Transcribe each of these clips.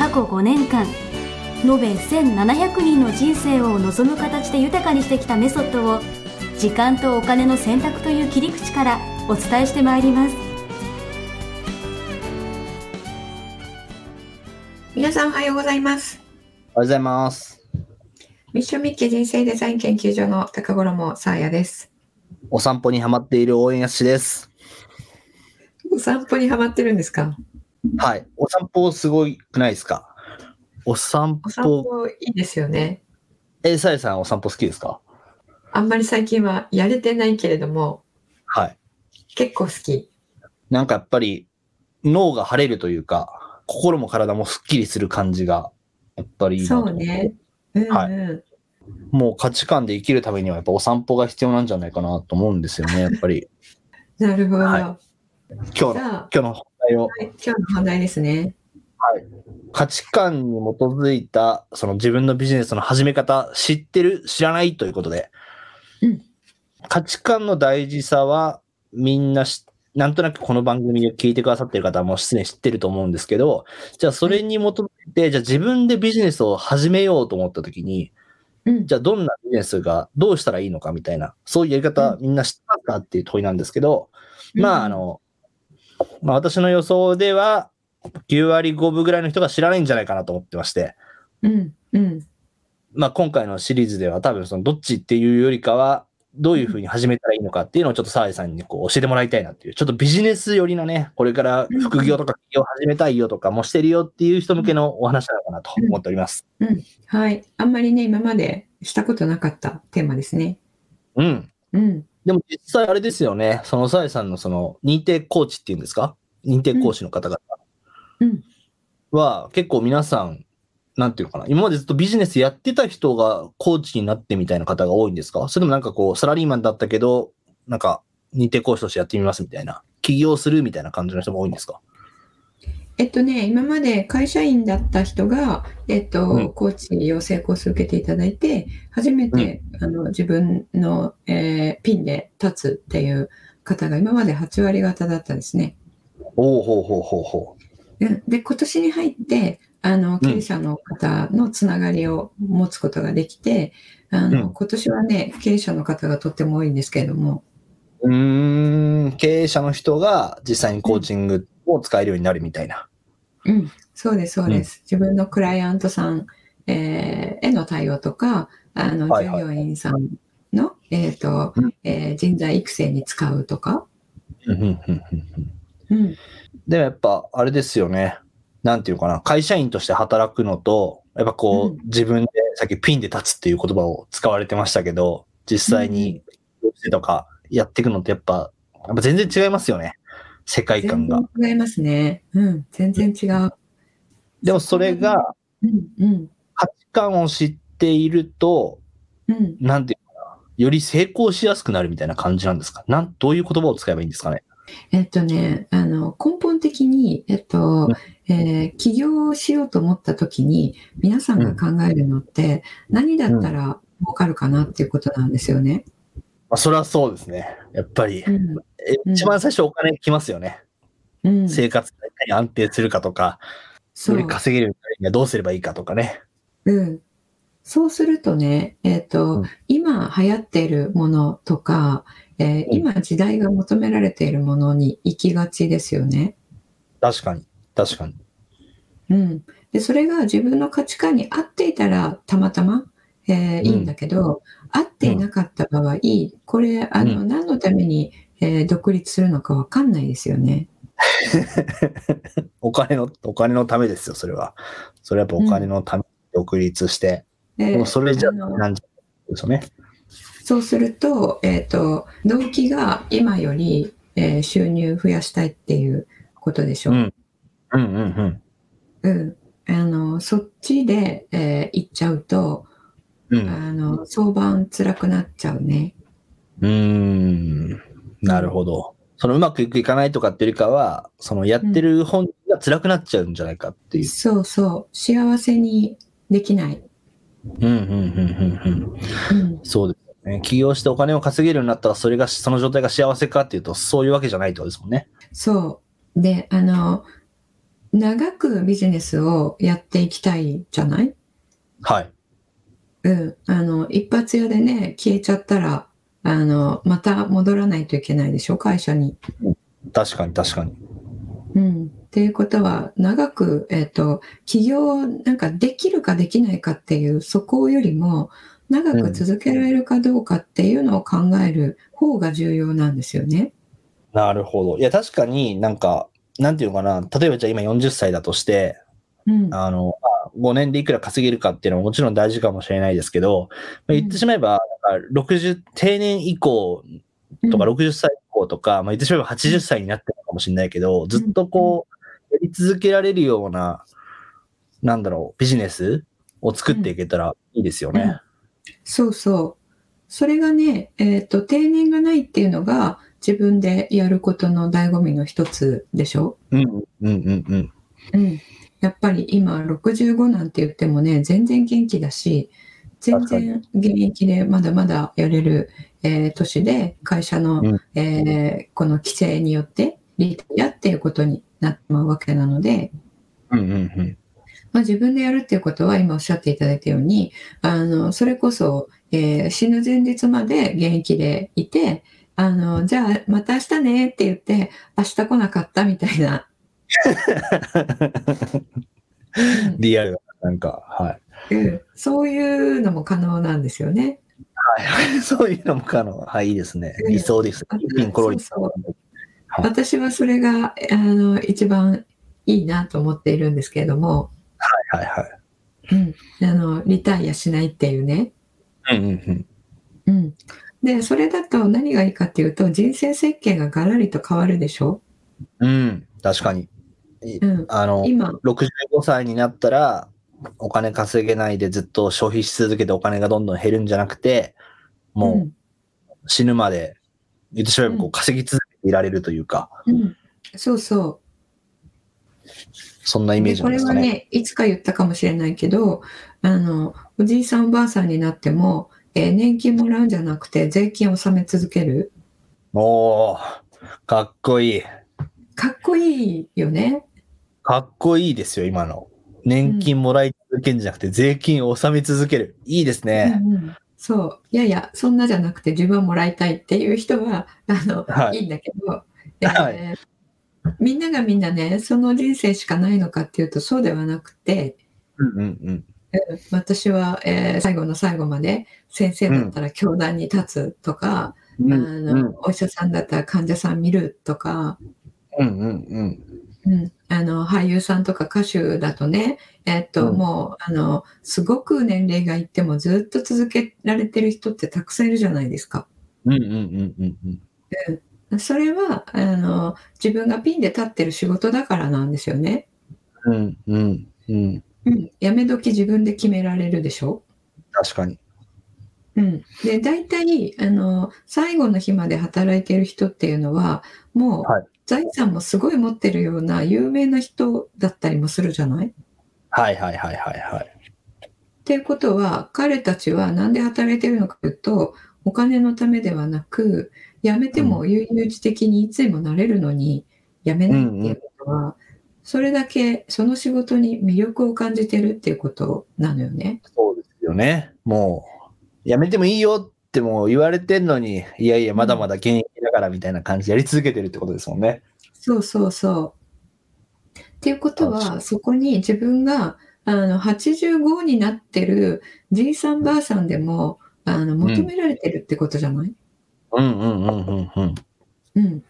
過去5年間延べ1700人の人生を望む形で豊かにしてきたメソッドを時間とお金の選択という切り口からお伝えしてまいります皆さんおはようございますおはようございます。ミッションミッケ人生デザイン研究所の高頃もさあやですお散歩にハマっている応援やしです。お散歩にハマってるんですか？はい。お散歩すごくないですか？お散お散歩、歩いいですよね。え、さやさんお散歩好きですか？あんまり最近はやれてないけれどもはい。結構好き。なんかやっぱり脳が晴れるというか、心も体もすっきりする感じが、やっぱりいいなと。そうね。うんうん、はい。もう価値観で生きるためにはやっぱお散歩が必要なんじゃないかなと思うんですよね、やっぱり。なるほど、は今日の、今日の本題をはい、今日の本題ですね。価値観に基づいた、その自分のビジネスの始め方、知ってる、知らないということで、うん。価値観の大事さは、みんなし、なんとなくこの番組を聞いてくださってる方はもうすでに知ってると思うんですけど、じゃあそれに基づいて、じゃあ自分でビジネスを始めようと思った時に、うん。じゃあどんなビジネスがどうしたらいいのかみたいな、そういうやり方、みんな知ってますかっていう問いなんですけど、まあ、あの、まあ、私の予想では、9割5分ぐらいの人が知らないんじゃないかなと思ってまして、うんうん。まあ、今回のシリーズでは多分そのどっちっていうよりかは、どういうふうに始めたらいいのかっていうのをちょっと澤井さんにこう教えてもらいたいなっていう、ちょっとビジネス寄りのね、これから副業とか企業始めたいよとかもしてるよっていう人向けのお話なのかなと思っております。はい。あんまりね今までしたことなかったテーマですね。うん。うんでも実際あれですよね、その澤井さんのその認定コーチっていうんですか？認定講師の方々。うん。は結構皆さん、なんていうのかな、今までずっとビジネスやってた人がコーチになってみたいな方が多いんですか？それともなんかこう、サラリーマンだったけど、なんか認定講師としてやってみますみたいな、起業するみたいな感じの人も多いんですか？えっとね、今まで会社員だった人が、えっと、うん。コーチ養成コース受けていただいて、初めて、あの自分の、えーピンで立つっていう方が今まで8割方だったんですね。おおほうほうほうほで、で今年に入って、あの、経営者の方のつながりを持つことができて、あの、うん。今年はね、経営者の方がとっても多いんですけれども、う。ん、経営者の人が実際にコーチングを使えるようになるみたいな。うん、そうです、そうです。自分のクライアントさん、えーへの対応とか、あの、従はいはい。業員さんの、えっ、とうん、えー人材育成に使うとか、でもやっぱ、あれですよね。なんていうかな。会社員として働くのと、やっぱこう、うん。自分で、さっきピンで立つっていう言葉を使われてましたけど、実際に、とかやっていくのってやっぱ、やっぱ全然違いますよね。世界観全が。然違いますね。うん、全然違う。でもそれが、うん、うん、価値観を知っていると、うん。なんていうかな。より成功しやすくなるみたいな感じなんですか？なん、どういう言葉を使えばいいんですかね？えっとね、あの、根本的に、えっと、えー起業をしようと思った時に、皆さんが考えるのって、何だったら儲かるかなっていうことなんですよね。まあ、それはそうですね。やっぱり、うん、え一番最初お金きますよね。うん、生活がいかに安定するかとか、より稼げるにはどうすればいいかとかね。うん。そうするとね、えっ、と、うん今流行っているものとか、えーうん今時代が求められているものに行きがちですよね。確かに。確かに。うん。で、それが自分の価値観に合っていたらたまたま、えーいいんだけど、合っていなかった場合、これ、あの、う何のために、えー独立するのかわかんないですよね。お金の、お金のためですよ、それは。それはやっぱお金のために独立して。ででもそれじゃなんじゃですよね。そうすると、えっ、と、動機が今より、えー収入増やしたいっていうことでしょ。うん。うんうんうん。うん。あの、そっちで、えー行っちゃうと、うん。あの、早晩辛くなっちゃうね。うーん。なるほど。そのうまくいくいかないとかっていうよりかは、そのやってる本人が辛くなっちゃうんじゃないかっていう。そうそう。幸せにできない。うん、うん、うん、うん、うん。うん。そうですよね。起業してお金を稼げるようになったら、それが、その状態が幸せかっていうと、そういうわけじゃないってことですもんね。そう。で、あの、長くビジネスをやっていきたいじゃない？はい。うん。あの、一発屋でね、消えちゃったら、あの、また戻らないといけないでしょ、会社に。確かに、確かに。うん。っていうことは、長く、えっ、と、起業なんかできるかできないかっていう、そこよりも、長く続けられるかどうかっていうのを考える方が重要なんですよね。なるほど。いや、確かになんか、なんていうのかな。例えばじゃあ今40歳だとして、うん。あの、まあ5年でいくら稼げるかっていうのはもちろん大事かもしれないですけど、まあ言ってしまえば、なんか60、定年以降とかうん60歳以降とか、まあ言ってしまえば80歳になってるのかもしれないけど、ずっとこう、やり続けられるような、なんだろう、ビジネスを作っていけたらいいですよね。そうそう。それがね、えっ、と、定年がないっていうのが自分でやることの醍醐味の一つでしょ？うん、うん、うん、うん。うん。やっぱり今65なんて言ってもね、全然元気だし、全然現役でまだまだやれる、えー年で会社の、うんえーこの規制によってリタイアっていうことになってまうわけなので、うん、うん、うん。まあ、自分でやるっていうことは今おっしゃっていただいたように、あの、それこそ、えー死ぬ前日まで現役でいて、あの、じゃあまた明日ねって言って、明日来なかったみたいな。リアルな、なんか、はい。うんそういうのも可能なんですよね。はい、そういうのも可能。はい、いいですね。うん理想です。あ一品コロリ。そうそうはい私はそれが、あの、一番いいなと思っているんですけれども、はいはい。うん、あの、リタイアしないっていうね。うんうんうん。うん。で、それだと何がいいかっていうと、人生設計がガラリと変わるでしょ？うん、確かに。うん。あの、今、65歳になったら、お金稼げないでずっと消費し続けてお金がどんどん減るんじゃなくて、もう死ぬまで、言ってしまえばこうう稼ぎ続けていられるというか、うん、うん。そうそそんなイメージなこ。れはね、いつか言ったかもしれないけど、あの、おじいさんおばあさんになっても、えー年金もらうんじゃなくて、税金を納め続ける。おー、かっこいい。かっこいいよね。かっこいいですよ、今の。年金もらい続けるんじゃなくて、税金を納め続ける。いいですね。うんうんそう。いやいや、そんなじゃなくて自分はもらいたいっていう人は、あの、はいい、いんだけど、えーはいみんながみんなね、その人生しかないのかっていうとそうではなくて、うんうんうん。私は、えー最後の最後まで先生だったら教壇に立つとか、うんあうんのお医者さんだったら患者さん見るとか、うんうんうん。うん、あの俳優さんとか歌手だとね、えっとうんもうあのすごく年齢がいってもずっと続けられてる人ってたくさんいるじゃないですか。うんうんうんうんうん。それはあの自分がピンで立ってる仕事だからなんですよね。うんうんうん。うん、辞め時自分で決められるでしょ？確かに。うん、で大体あの最後の日まで働いている人っていうのはもう、はい財産もすごい持ってるような有名な人だったりもするじゃない？はいはいはいはいはい。っていうことは彼たちは何で働いてるのかというとお金のためではなく辞めても悠々自適にいつでもなれるのに辞めないっていうことは、それだけその仕事に魅力を感じてるっていうことなのよね。そうですよね。もう、やめてもいいよってもう言われてんのに、いやいや、まだまだ現役だからみたいな感じでやり続けてるってことですもんね。そうそうそう。っていうことはそこに自分があの85になってるじいさんばあさんでもあの求められてるってことじゃない、うんうんうんうんうん。うん、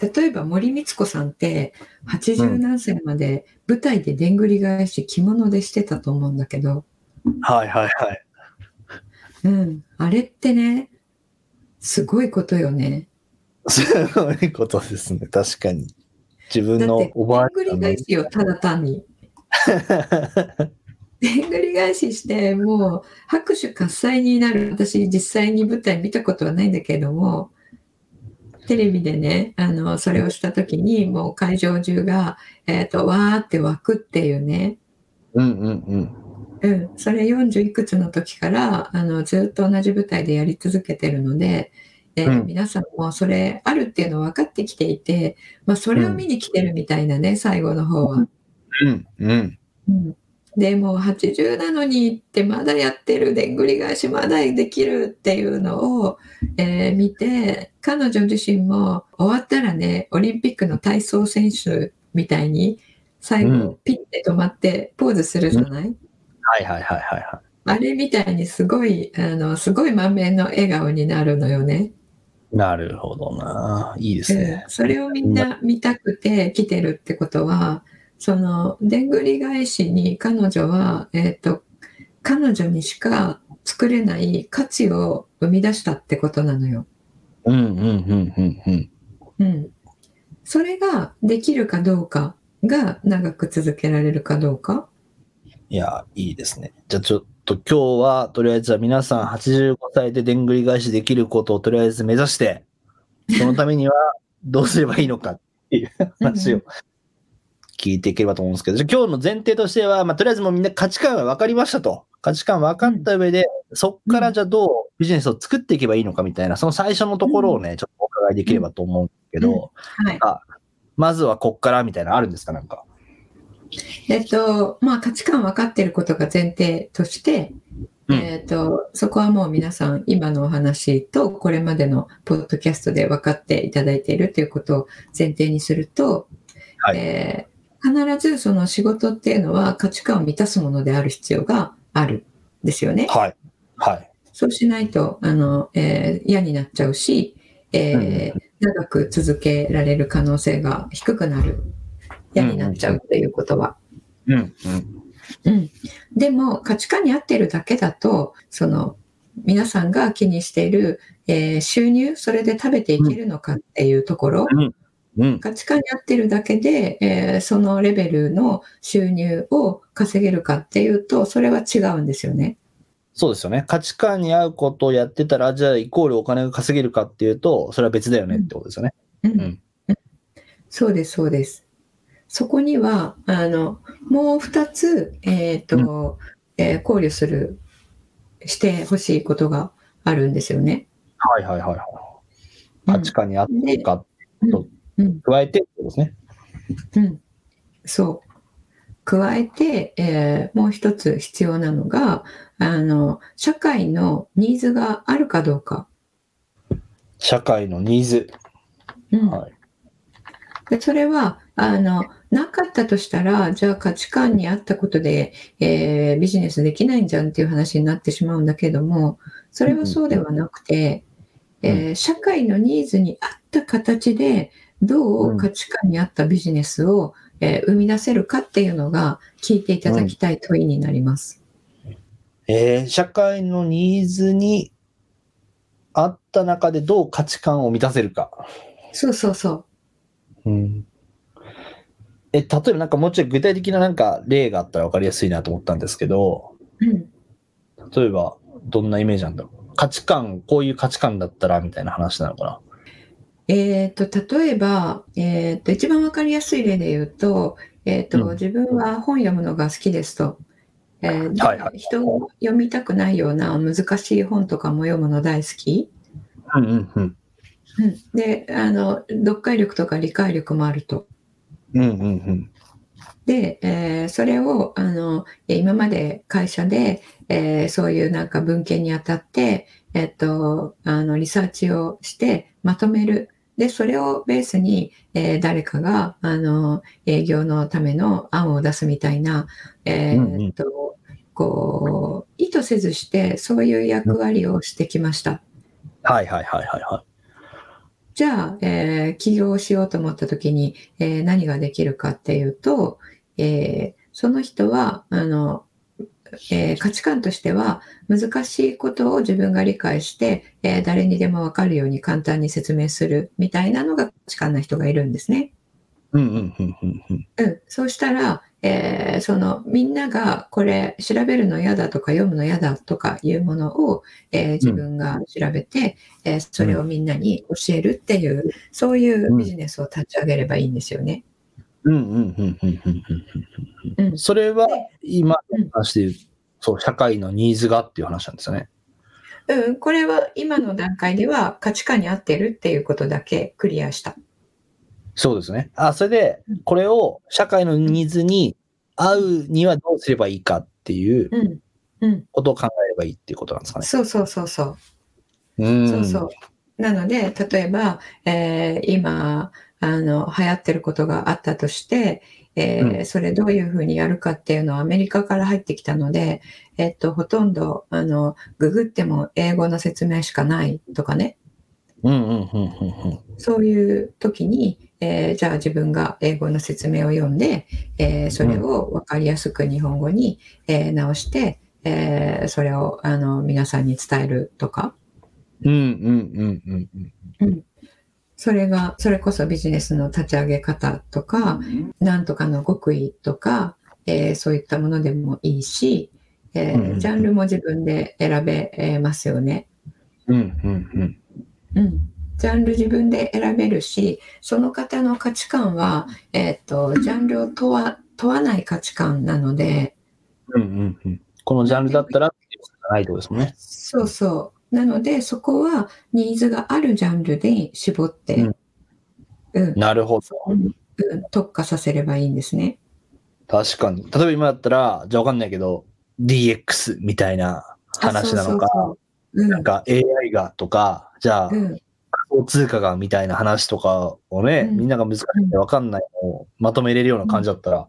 例えば森光子さんって80何歳まで舞台ででんぐり返し着物でしてたと思うんだけど、はいはいはい。うん、あれってねすごいことよね。すごいことですね。確かに。自分のおばあでんぐりちゃんの返しよただ単に。でんぐり返しして、もう拍手喝采になる。私、実際に舞台見たことはないんだけれども、テレビでね、あの、それをした時に、もう会場中が、えっ、と、わーって湧くっていうね、うんうんうん。うん、それ40いくつの時からあのずっと同じ舞台でやり続けてるので、えーうん。皆さんもそれあるっていうの分かってきていて、まあ、それを見に来てるみたいなね、最後の方は。うん。うん。うん、でもう80なのにってまだやってるでんぐり返しまだできるっていうのを、えー見て彼女自身も終わったらねオリンピックの体操選手みたいに最うん。後ピッて止まってポーズするじゃない、はいはいはいはいはあれみたいにすごい、あの、すごい満面の笑顔になるのよね。い。なるほどな。いいですねうん。それをみんな見たくて来てるってことは、その、でんぐり返しに彼女は、えっ、と、彼女にしか作れない価値を生み出したってことなのよ。うんうんうんうんうん。うん。それができるかどうかが長く続けられるかどうか。いや、いいですね。じゃあちょっと今日は、とりあえずは皆さん85歳ででんぐり返しできることをとりあえず目指して、そのためにはどうすればいいのかっていう話を聞いていければと思うんですけど、じゃあ今日の前提としては、まあ、とりあえずもうみんな価値観が分かりましたと。価値観分かった上で、そっからじゃあどうビジネスを作っていけばいいのかみたいな、その最初のところをね、ちょっとお伺いできればと思うんですけど、はい。あまずはこっからみたいなのあるんですかなんか？えっと、まあ価値観分かってることが前提として、うんえっと、そこはもう皆さん今のお話とこれまでのポッドキャストで分かっていただいているということを前提にすると、はいえー必ずその仕事っていうのは価値観を満たすものである必要があるんですよね。はい。はい。そうしないと、あの、えー嫌になっちゃうし、えー長く続けられる可能性が低くなる。嫌になっちゃうっていうことは。うん。うん。うん、でも価値観に合ってるだけだとその皆さんが気にしている、えー収入それで食べていけるのかっていうところ、うん。価値観に合ってるだけで、えーそのレベルの収入を稼げるかっていうとそれは違うんですよね。そうですよね。価値観に合うことをやってたら、じゃあイコールお金が稼げるかっていうと、それは別だよねってことですよね。うんんうんそうですそうです。そこにはあのもう2つ、えーとえー考慮するしてほしいことがあるんですよね。はいはいはいはい。価値観に合ってるか、うんとうん加えてですね。うん、そう。加えて、えーもう一つ必要なのが、あの、社会のニーズがあるかどうか。社会のニーズ。うんはい。でそれは、あの、なかったとしたら、じゃあ価値観に合ったことで、えービジネスできないんじゃんっていう話になってしまうんだけども、それはそうではなくて、うんえー社会のニーズに合った形で、どう価値観に合ったビジネスを、えー生み出せるかっていうのが聞いていただきたい問いになります。えー社会のニーズに合った中でどう価値観を満たせるか。そうそうそう。うん。え、例えばなんかもうちょい具体的ななんか例があったら分かりやすいなと思ったんですけど、うん。例えばどんなイメージなんだろう。価値観、こういう価値観だったらみたいな話なのかな。えっ、と、例えば、えっ、と、一番わかりやすい例で言うと、えっ、と、うん自分は本読むのが好きですと。えーはいはい人が読みたくないような難しい本とかも読むの大好き。うんうんうん。うん、で、あの、読解力とか理解力もあると。うんうんうん。で、えーそれを、あの、えー今まで会社で、えーそういうなんか文献にあたって、えっと、あの、リサーチをしてまとめる。で、それをベースに、えー誰かが、あの、営業のための案を出すみたいな、えうんうんーっと、こう、意図せずして、そういう役割をしてきました。はいはいはいはいはじゃあ、えー起業しようと思った時に、えー何ができるかっていうと、えーその人は、あの、えー価値観としては難しいことを自分が理解して、えー誰にでもわかるように簡単に説明するみたいなのが価値観な人がいるんですね。そうしたら、えーそのみんながこれ調べるの嫌だとか読むの嫌だとかいうものを、えー自分が調べて、えーそれをみんなに教えるっていう、そういうビジネスを立ち上げればいいんですよね。うんうんうんうんうんうんうん。うんそれはで今の話で言う、そう、社会のニーズがっていう話なんですよね。うん、これは今の段階では価値観に合ってるっていうことだけクリアした。そうですね。あ、それで、これを社会のニーズに合うにはどうすればいいかっていうことを考えればいいっていうことなんですかね。そうそうそうそう。うんそうそう。なので、例えば、えー今、あの、流行ってることがあったとして、えーうんそれどういうふうにやるかっていうのはアメリカから入ってきたので、えっと、ほとんど、あの、ググっても英語の説明しかないとかね、そういう時に、えーじゃあ自分が英語の説明を読んで、えーそれを分かりやすく日本語に、えー直して、えーそれをあの皆さんに伝えるとか、うんうんうんうんうん。それが、それこそビジネスの立ち上げ方とか、なんとかの極意とか、えーそういったものでもいいし、えジャンルも自分で選べえーますよね。うんうんうん。ジャンル自分で選べるし、その方の価値観は、えっ、と、ジャンルを問わ問わない価値観なので、うんうんうん。このジャンルだったらないとですもんね。そうそう。なので、そこはニーズがあるジャンルで絞って、うんうんなるほど。うん特化させればいいんですね。確かに。例えば今だったら、じゃあわかんないけど、DX みたいな話なのか、あそうそうそうなんか AI がとか、じゃあうん、通貨がみたいな話とかをね、うんみんなが難しくてわかんないのをまとめれるような感じだったら、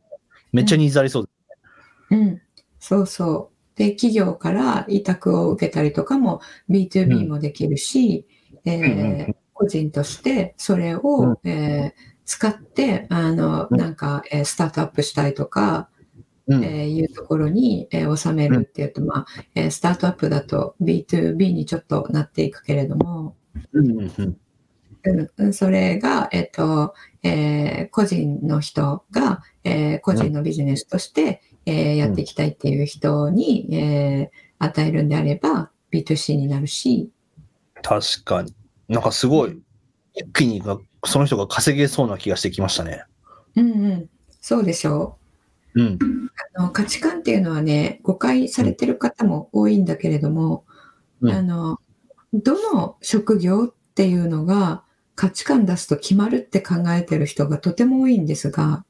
めっちゃニーズありそうです。うん、そうそう。で、企業から委託を受けたりとかも B2B もできるし、え個人としてそれを、うんえー使って、あの、うんなんか、えースタートアップしたいとか、うん。えーいうところに、えー収めるっていうと、まあ、えースタートアップだと B2B にちょっとなっていくけれども、うんそれが、えっと、えー個人の人が、えー個人のビジネスとして、えーやっていきたいっていう人に、えー与えるんであれば、B2C になるし、確かに。なんかすごい、一気にがその人が稼げそうな気がしてきましたね。うんうん、そうでしょうん。うあの。価値観っていうのはね、誤解されてる方も多いんだけれども、うんあの、どの職業っていうのが価値観出すと決まるって考えてる人がとても多いんですが、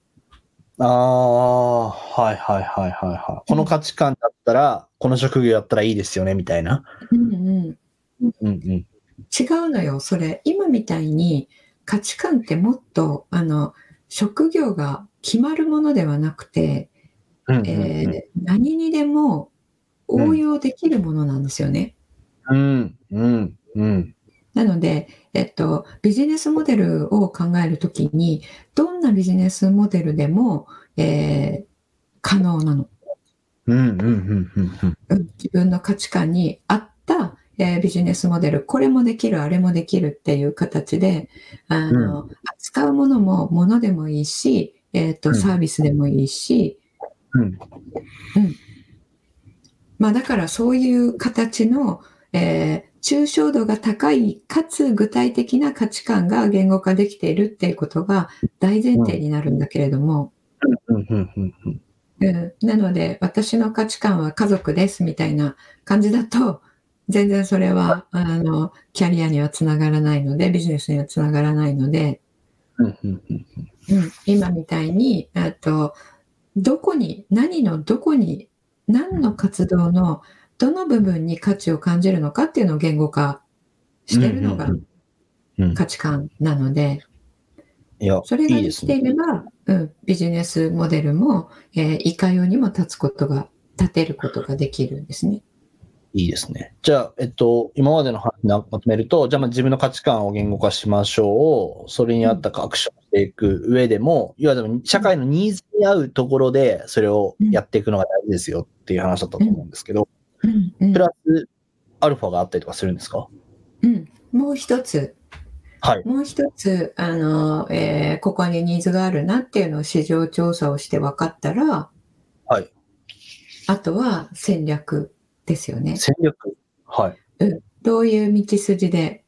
ああ、はいはいはいはいはい。この価値観だったら、この職業やったらいいですよね、みたいな。うんうん、うんうん。違うのよ、それ。今みたいに価値観ってもっと、あの、職業が決まるものではなくて、うんうんえー何にでも応用できるものなんですよね。うんうんうん。なので、えっと、ビジネスモデルを考えるときに、どんなビジネスモデルでも、えー可能なの。うんうんうんうんうん。うん自分の価値観に合った、えービジネスモデル、これもできる、あれもできるっていう形で、あの、扱うものも物でもいいし、えっ、と、うん。サービスでもいいし、うん。まあだからそういう形の、えー抽象度が高い、かつ具体的な価値観が言語化できているっていうことが大前提になるんだけれども、うん。うん。うん。うん。うん、なので、私の価値観は家族ですみたいな感じだと、全然それは、あの、キャリアにはつながらないので、ビジネスにはつながらないので、うんうんうんうん、今みたいに、あと、どこに、何のどこに、何の活動のどの部分に価値を感じるのかっていうのを言語化してるのが価値観なので、それがいいですね。できていれば、うん、ビジネスモデルも、えーいかようにも立つことが、立てることができるんですね。いいですね。じゃあ、えっと、今までの話をまとめると、じゃあまあ自分の価値観を言語化しましょう。それに合ったアクションしていく上でも、いわゆる社会のニーズに合うところで、それをやっていくのが大事ですよっていう話だったと思うんですけど、うんうんプラスアルファがあったりとかするんですか？うん、もう一つ、はい。もう一つ、あの、えーここにニーズがあるなっていうのを市場調査をして分かったら、はい。あとは戦略ですよね。戦略。はい。どういう道筋で、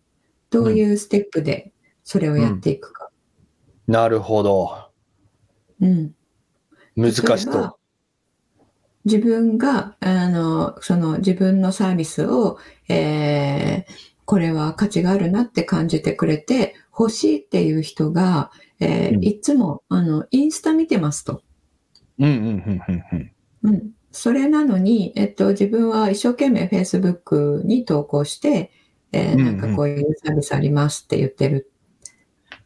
どういうステップでそれをやっていくか。なるほど。うん。難しそば自分が、あの、その自分のサービスを、えーこれは価値があるなって感じてくれて、欲しいっていう人が、えーうんいつも、あの、インスタ見てますと。う。うんうんうんうんうん。うん。それなのに、えっと、自分は一生懸命 Facebook に投稿して、えーなんかこういうサービスありますって言ってる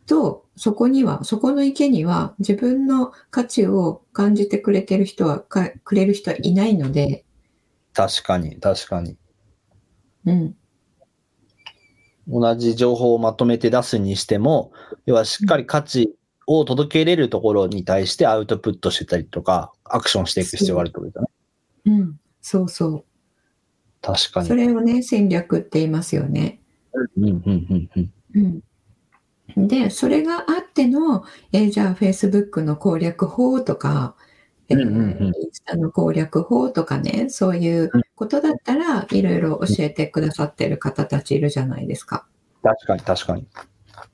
と、そこには、そこの池には自分の価値を感じてくれてる人は、かくれる人はいないので、確かに、確かに。うん。同じ情報をまとめて出すにしても、要はしっかり価値を届けれるところに対してアウトプットしてたりとか、アクションしていく必要があるってことだね。うん。そうそ確かう。そに。れをね、戦略って言いますよね。うんうんうんうん。うん。で、それがあっての、えーじゃあ Facebook の攻略法とか、えーうんうんうんインスタの攻略法とかね、そういうことだったらいろいろ教えてくださってる方たちいるじゃないですか。確かに、確かに。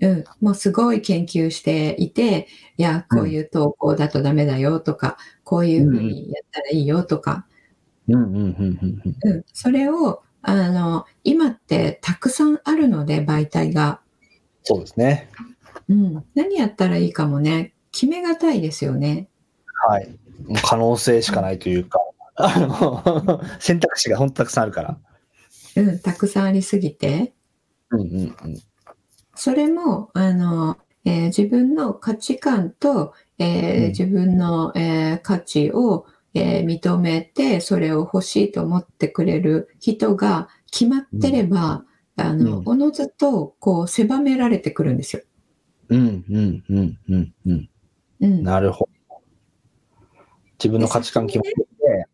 うん。もうすごい研究していて、いや、こういう投稿だとダメだよとか、こういうふうにやったらいいよとか、それを、あの、今ってたくさんあるので、媒体が。そうですね。うん。何やったらいいかもね、決めがたいですよね。はい。可能性しかないというか、あの、選択肢が本当たくさんあるから。うん、たくさんありすぎて、うんうんうん。それも、あの、えー自分の価値観と、えーうん自分の、えー価値を、えー認めて、それを欲しいと思ってくれる人が決まってれば、あの、うんおのずと、こう、狭められてくるんですよ。うんうんうんうんうん。うん。なるほど。自分の価値観決まってて、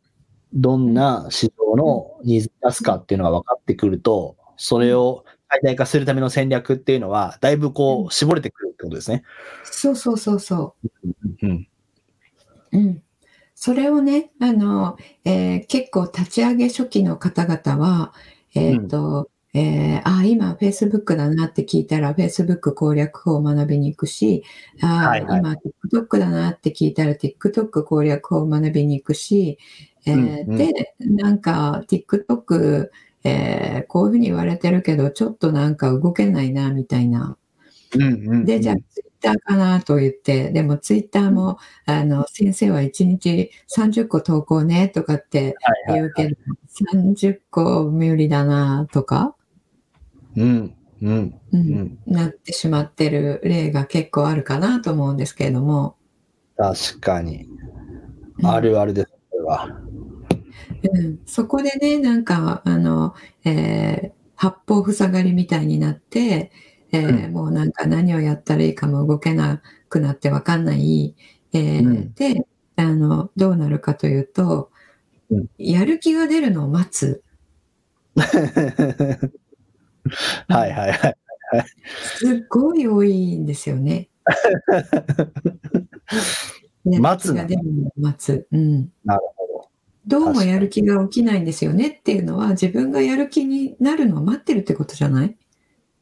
どんな市場のニーズに出すかっていうのが分かってくると、それを最大化するための戦略っていうのは、だいぶこう、絞れてくるってことですね。そうそうそうそうん。う。うん。それをね、あの、えー結構立ち上げ初期の方々は、えっ、と、えーあ、今 Facebook だなって聞いたら Facebook 攻略法を学びに行くし、あ、はいはい今 TikTok だなって聞いたら TikTok 攻略法を学びに行くし、えーうんうんで、なんか TikTok、えーこういうふうに言われてるけど、ちょっとなんか動けないな、みたいな。うんうん。で、じゃあ、ターかなと言って、でもツイッターも、あの、先生は1日30個投稿ね、とかってはいはい言うけど、30個無理だな、とか、うんうんう、うんん。なってしまってる例が結構あるかなと思うんですけれども。確かに。うんあるあるです、これは。うん、そこでね、なんか、あの、えー八方塞がりみたいになって、えーうんもうなんか何をやったらいいかも動けなくなってわかんない。えーうんで、あの、どうなるかというと、うんやる気が出るのを待つ。はいはいはい。すっごい多いんですよね。待つが出るのを待つ。うん。なるほどうもやる気が起きないんですよねっていうのは、自分がやる気になるのを待ってるってことじゃない？ど。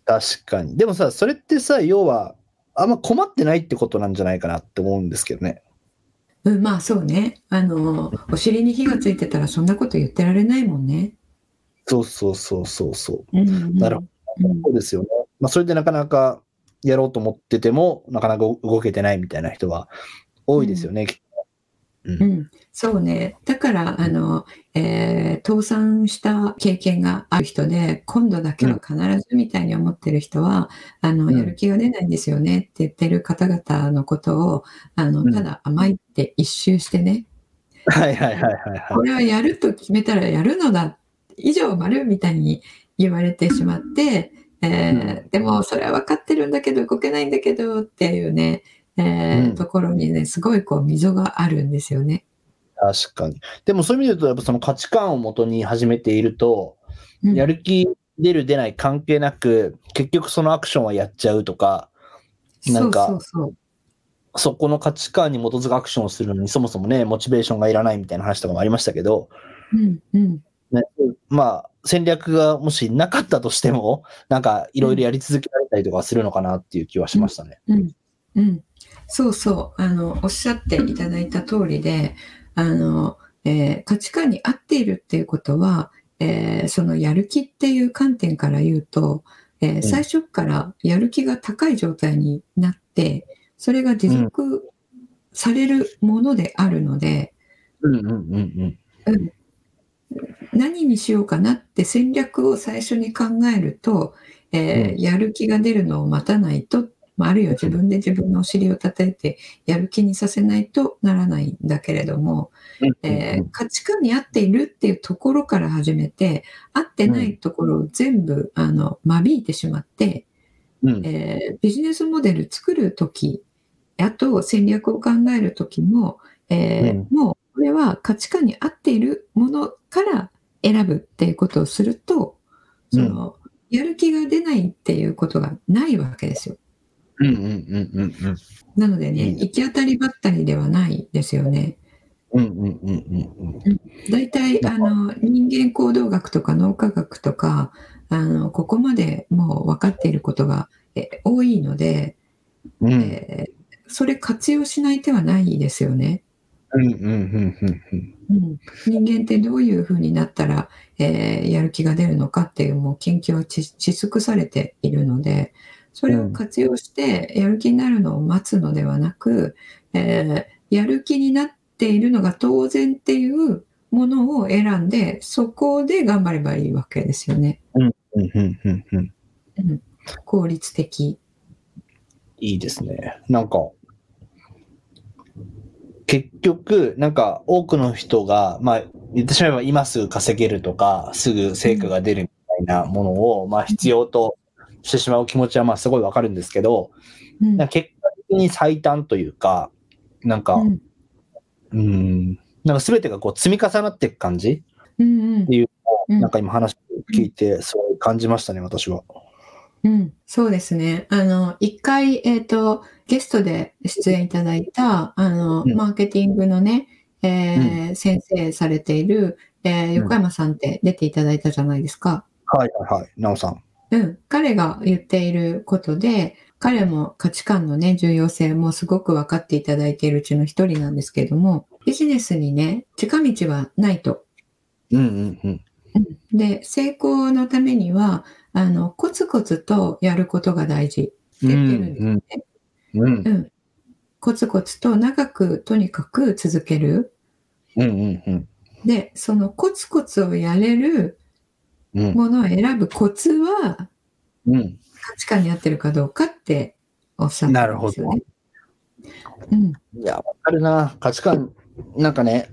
確かに。でもさ、それってさ、要は、あんま困ってないってことなんじゃないかなって思うんですけどね。うん、まあそうね。あの、お尻に火がついてたらそんなこと言ってられないもんね。そうそうそうそうそう。うんうん、なるほうんそうですよね。まあ、それでなかなかやろうと思ってても、なかなか動けてないみたいな人は多いですよね。きっとうん。うん、そうね。だから、あの、えー倒産した経験がある人で、今度だけは必ずみたいに思ってる人は、あの、うん。やる気が出ないんですよねって言ってる方々のことを、あの、うん。ただ甘いって一周してね、はいはいはいはいはこれはやると決めたらやるのだ、以上丸みたいに言われてしまって、えーでもそれは分かってるんだけど動けないんだけどっていうね、えーうんところにね、すごいこう溝があるんですよね。い。確かに。でもそういう意味で言うと、やっぱその価値観をもとに始めていると、うんやる気出る出ない関係なく、結局そのアクションはやっちゃうとか、なんかそこの価値観に基づくアクションをするのにそもそもね、モチベーションがいらないみたいな話とかもありましたけど、そう。うんうん。ね、まあ、戦略がもしなかったとしても、なんかいろいろやり続けられたりとかするのかなっていう気はしましたね。うん、うん、そうそう。あのおっしゃっていただいた通りであの、えー価値観に合っているっていうことは、えーそのやる気っていう観点から言うと、えー最初からやる気が高い状態になってそれが持続されるものであるので。何にしようかなって戦略を最初に考えると、えーうん。やる気が出るのを待たないと、まあ、あるいは自分で自分のお尻を叩いてやる気にさせないとならないんだけれども、えー価値観に合っているっていうところから始めて合ってないところを全部あの間引いてしまって、うん。えービジネスモデル作るとき、あと戦略を考えるときも、えーうん。もうこれは価値観に合っているものから選ぶっていうことをすると、その、やる気が出ないっていうことがないわけですよ。なのでね、行き当たりばったりではないですよね。大体、あの、人間行動学とか脳科学とか、あの、ここまでもう分かっていることがえ多いので、うん。えーそれ活用しない手はないですよね。人間ってどういうふうになったら、えーやる気が出るのかっていうもう研究はちし尽くされているのでそれを活用してやる気になるのを待つのではなく、えーやる気になっているのが当然っていうものを選んでそこで頑張ればいいわけですよね。うんうんうんうんうん。うん、効率的。いいですね。なんか、結局、なんか多くの人が、まあ、言ってしまえば今すぐ稼げるとか、すぐ成果が出るみたいなものを、まあ必要としてしまう気持ちはまあすごいわかるんですけど、うん。結果的に最短というか、なんか、うん。うん、なんか全てがこう積み重なっていく感じうんうん。っていううん。なんか今話聞いて、すごい感じましたね、私は。うん、そうですね。あの、一回、えっ、と、ゲストで出演いただいた、あの、うん。マーケティングのね、えー先生されている、えー横山さんって出ていただいたじゃないですか。はいはいはい、なおさん。うん。彼が言っていることで、彼も価値観のね、重要性もすごく分かっていただいているうちの一人なんですけれども、ビジネスにね、近道はないと。うんうんうん。で、成功のためには、あの、コツコツとやることが大事って言ってるんですね。うんうんうん。コツコツと長くとにかく続ける。うんうんうんで、そのコツコツをやれるうんものを選ぶコツはうん価値観に合ってるかどうかっておっしゃってるんですよね。うん。いや、わかるな。価値観、なんかね、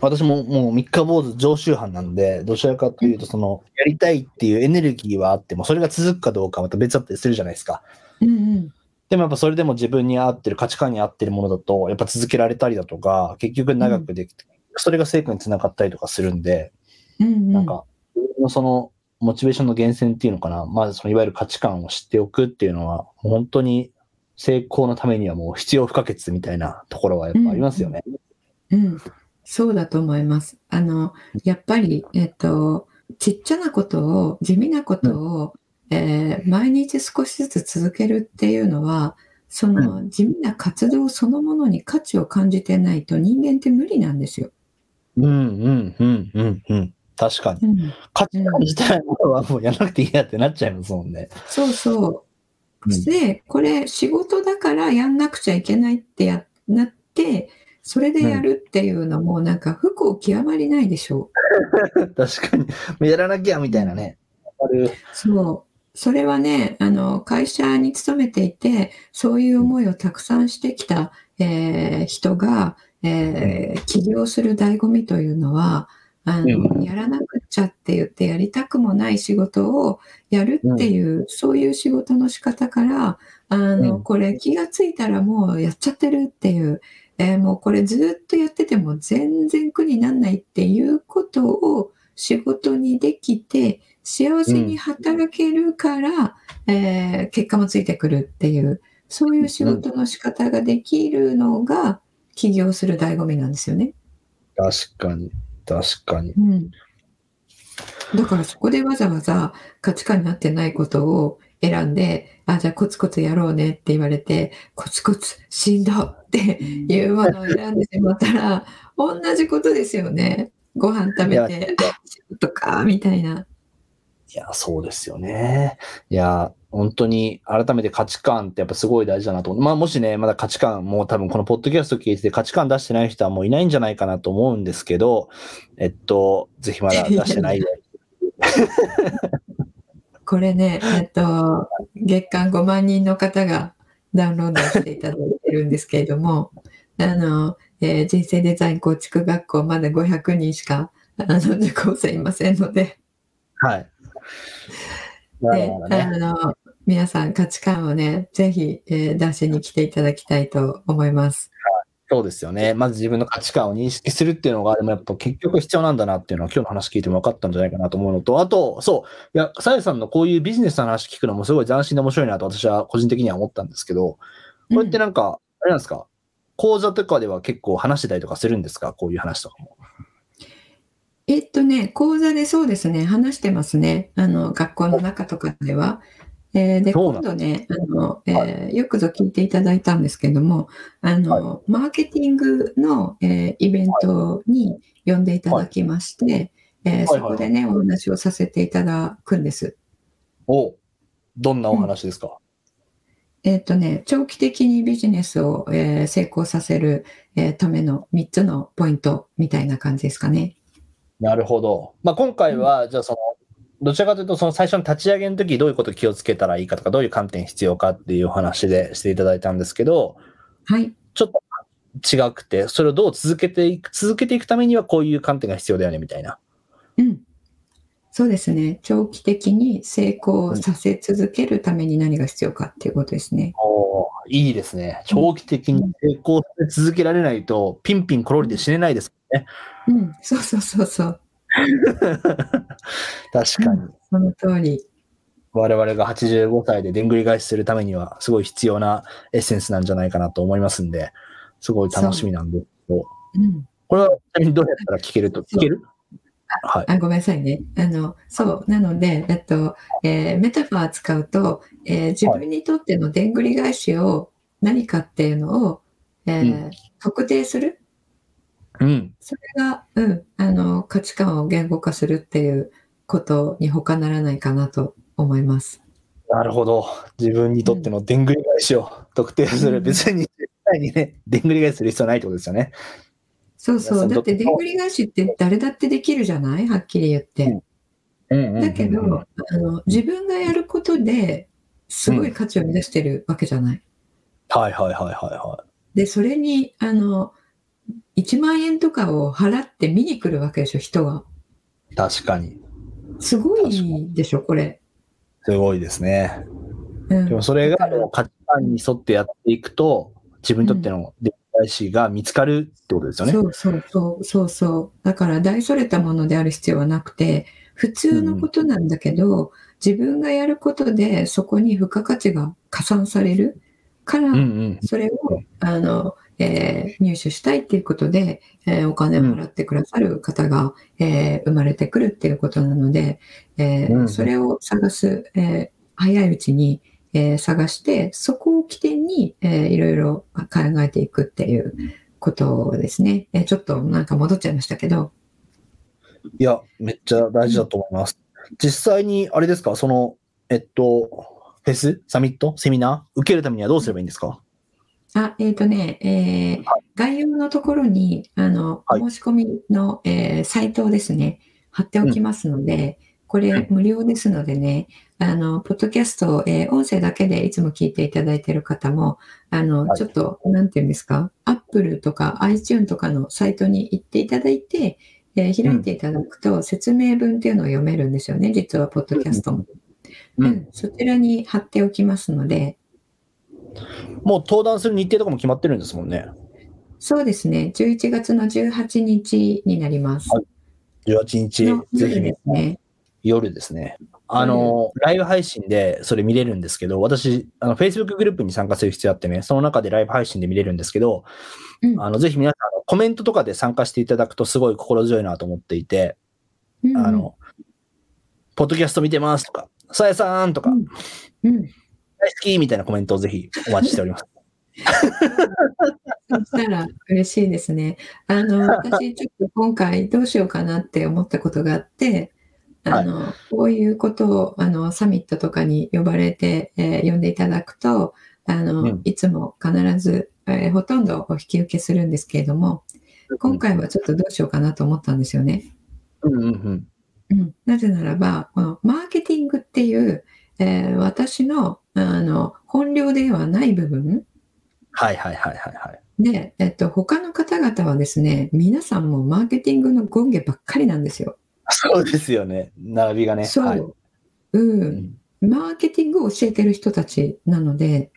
私ももう三日坊主常習犯なんで、どちらかというと、その、やりたいっていうエネルギーはあっても、それが続くかどうかはまた別だったりするじゃないですか。うんうん。でもやっぱそれでも自分に合ってる、価値観に合ってるものだと、やっぱ続けられたりだとか、結局長くできて、それが成果につながったりとかするんで、うんうん。なんか、のその、モチベーションの源泉っていうのかな、まずそのいわゆる価値観を知っておくっていうのは、本当に成功のためにはもう必要不可欠みたいなところはやっぱありますよね。うん。そうだと思います。あの、やっぱり、えっと、ちっちゃなことを、地味なことを、えー毎日少しずつ続けるっていうのは、その地味な活動そのものに価値を感じてないと人間って無理なんですよ。うんうんうんうんうん。確かに。うん、価値観自体のはもうやらなくていいやってなっちゃいますもんね。そうそう。うんで、これ仕事だからやんなくちゃいけないってやなって、それでやるっていうのもなんか不幸極まりないでしょう。確かに。やらなきゃみたいなね。わかる。そう。それはね、あの、会社に勤めていて、そういう思いをたくさんしてきた、えー人が、えー起業する醍醐味というのは、あの、うんやらなくちゃって言ってやりたくもない仕事をやるっていう、そういう仕事の仕方から、あの、うんこれ気がついたらもうやっちゃってるっていう、えーもうこれずっとやってても全然苦にならないっていうことを仕事にできて、幸せに働けるから、えー結果もついてくるっていう、そういう仕事の仕方ができるのが起業する醍醐味なんですよね。確かに。確かに。うん。だからそこでわざわざ価値観になってないことを選んで、あ、じゃあコツコツやろうねって言われて、コツコツしんどっていうものを選んでしまったら、同じことですよね。ご飯食べいて、あ仕事か、みたいな。いや、そうですよね。いや、本当に改めて価値観ってやっぱすごい大事だなと。まあもしね、まだ価値観、もう多分このポッドキャスト聞いてて価値観出してない人はもういないんじゃないかなと思うんですけど、えっと、ぜひまだ 出してないよ これね、えっと、月間5万人の方がダウンロードしていただいてるんですけれども、あの、えー人生デザイン構築学校まだ500人しか、あの、受講生いませんので、はい。ね。あの、皆さん価値観をね、ぜひ、えー出しに来ていただきたいと思います。そうですよね。まず自分の価値観を認識するっていうのが、でもやっぱ結局必要なんだなっていうのは今日の話聞いても分かったんじゃないかなと思うのと、あと、そう、いや、さやさんのこういうビジネスの話聞くのもすごい斬新で面白いなと私は個人的には思ったんですけど、これってなんか、あれなんですか？講座とかでは結構話してたりとかするんですか？こういう話とかも。えっとね、講座でそうですね、話してますね。あの、学校の中とかでは。えーで、今度ね、あの、えーよくぞ聞いていただいたんですけども、あの、マーケティングの、えーイベントに呼んでいただきまして、えそこでね、お話をさせていただくんです。おどんなお話ですか、えっとね、長期的にビジネスを、えー成功させる、えーための3つのポイントみたいな感じですかね。なるほど。まあ、今回は、じゃあその、どちらかというと、その最初の立ち上げの時どういうこと気をつけたらいいかとか、どういう観点必要かっていうお話でしていただいたんですけど、はい。ちょっと違くて、それをどう続けていく、続けていくためにはこういう観点が必要だよね、みたいな。うん。そうですね。長期的に成功させ続けるために何が必要かっていうことですね。おーいいですね。長期的に成功させ続けられないと、ピンピンコロリで死ねないですもんね。うん。そうそうそうそう。確かに。その通り。我々が85歳ででんぐり返しするためには、すごい必要なエッセンスなんじゃないかなと思いますんで、すごい楽しみなんですけど、うん。これはちなみにどうやったら聞けると、聞ける？はい。あ、ごめんなさいね。あの、そう。なので、えっと、えーメタファー使うと、えー自分にとってのでんぐり返しを何かっていうのを、えーうん特定する？うん。それが、うん、あの、価値観を言語化するっていうことに他ならないかなと思います。なるほど。自分にとってのでんぐり返しを特定する。うん別に絶対にね、でんぐり返しする必要はないってことですよね。そうそう。だって、どでんぐり返しって誰だってできるじゃない？はっきり言って。うんだけど、あの、自分がやることですごい価値を生み出してるわけじゃない。はいはいはいはいはで、それに、あの、1万円とかを払って見に来るわけでしょ、人が。い。確かに。すごいでしょ、これ。すごいですね。うんでもそれが価値観に沿ってやっていくと、自分にとってのでんぐり返しが見つかるってことですよね。そうそうそうそうそう。だから大それたものである必要はなくて、普通のことなんだけど、自分がやることでそこに付加価値が加算されるから、うんうん。それをあの、えー入手したいっていうことで、えーお金を払ってくださる方が、えー生まれてくるっていうことなので、えそれを探す、えー早いうちに、えー探して、そこを起点に、えーいろいろ考えていくっていうことですね。えーちょっとなんか戻っちゃいましたけど、いや、めっちゃ大事だと思います。実際に、あれですか、その、えっと、フェス？サミット？セミナー？受けるためにはどうすればいいんですか？あ、えっ、とね、えー概要のところに、あの、はい。お申し込みの、えーサイトをですね、貼っておきますので、これ無料ですのでね、あの、ポッドキャスト、えー音声だけでいつも聞いていただいている方も、あの、はい。ちょっと、なんていうんですか、Apple とか iTune とかのサイトに行っていただいて、えー開いていただくと説明文っていうのを読めるんですよね、実はポッドキャストも。うん。うん、そちらに貼っておきますので、もう登壇する日程とかも決まってるんですもんね。そうですね。11月の18日になります。はい18日、ぜひね。夜ですね。あの、ライブ配信でそれ見れるんですけど、私、あの、Facebook グループに参加する必要あってね、その中でライブ配信で見れるんですけど、うんあの、ぜひ皆さん、コメントとかで参加していただくとすごい心強いなと思っていて、あの、ポッドキャスト見てますとか、さやさんとか、うん、うん。大好きみたいなコメントをぜひお待ちしております。そしたら嬉しいですね。あの、私ちょっと今回どうしようかなって思ったことがあって、あの、こういうことを、あの、サミットとかに呼ばれて、えー呼んでいただくと、あの、うんいつも必ず、えーほとんどお引き受けするんですけれども、今回はちょっとどうしようかなと思ったんですよね。うんうんうん。うん、なぜならば、このマーケティングっていう、えー私のあの本業ではない部分はいはいはいはいはい。で、えっと、他の方々はですね、皆さんもマーケティングの権限ばっかりなんですよ。そうですよね。並びがね。そう。はいうん。マーケティングを教えてる人たちなので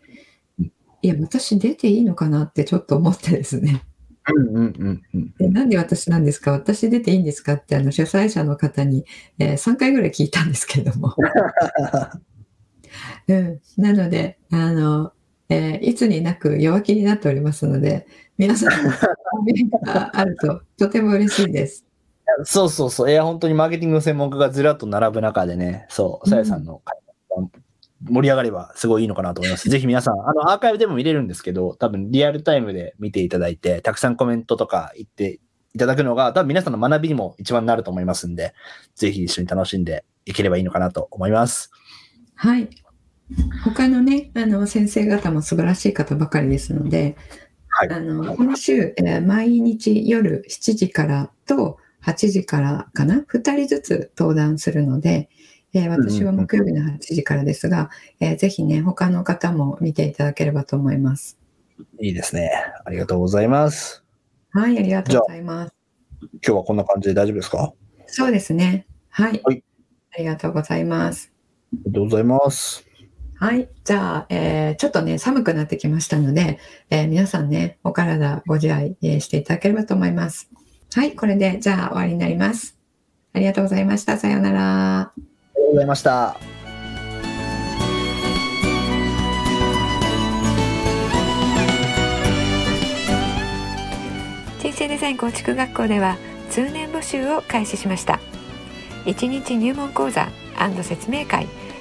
うん、いや、私出ていいのかなってちょっと思ってですね。うんうんうんうん。でなんで私なんですか？私出ていいんですか？ってあの主催者の方に、えー3回ぐらい聞いたんですけれども。うん、なので、あの、えーいつになく弱気になっておりますので、皆さんのコメントがあるととても嬉しいです。そうそうそう。いや、本当にマーケティングの専門家がずらっと並ぶ中でね、そう、さやさんの会話が盛り上がればすごいいいのかなと思います。ぜひ皆さん、あの、アーカイブでも見れるんですけど、多分リアルタイムで見ていただいて、たくさんコメントとか言っていただくのが、多分皆さんの学びにも一番なると思いますんで、ぜひ一緒に楽しんでいければいいのかなと思います。はい。他のね、あの、先生方も素晴らしい方ばかりですので、はい。あの、この週、えー毎日夜7時からと8時からかな、2人ずつ登壇するので、えー私は木曜日の8時からですが、えーぜひね、他の方も見ていただければと思います。いいですね。ありがとうございます。はい、ありがとうございます。今日はこんな感じで大丈夫ですか？そうですね。はい。はいありがとうございます。ありがとうございます。はい。じゃあ、えーちょっとね、寒くなってきましたので、えー皆さんね、お体ご自愛、えーしていただければと思います。はい。これで、じゃあ終わりになります。ありがとうございました。さようなら。ありがとうございました。人生デザイン構築学校では通年募集を開始しました1日入門講座説明会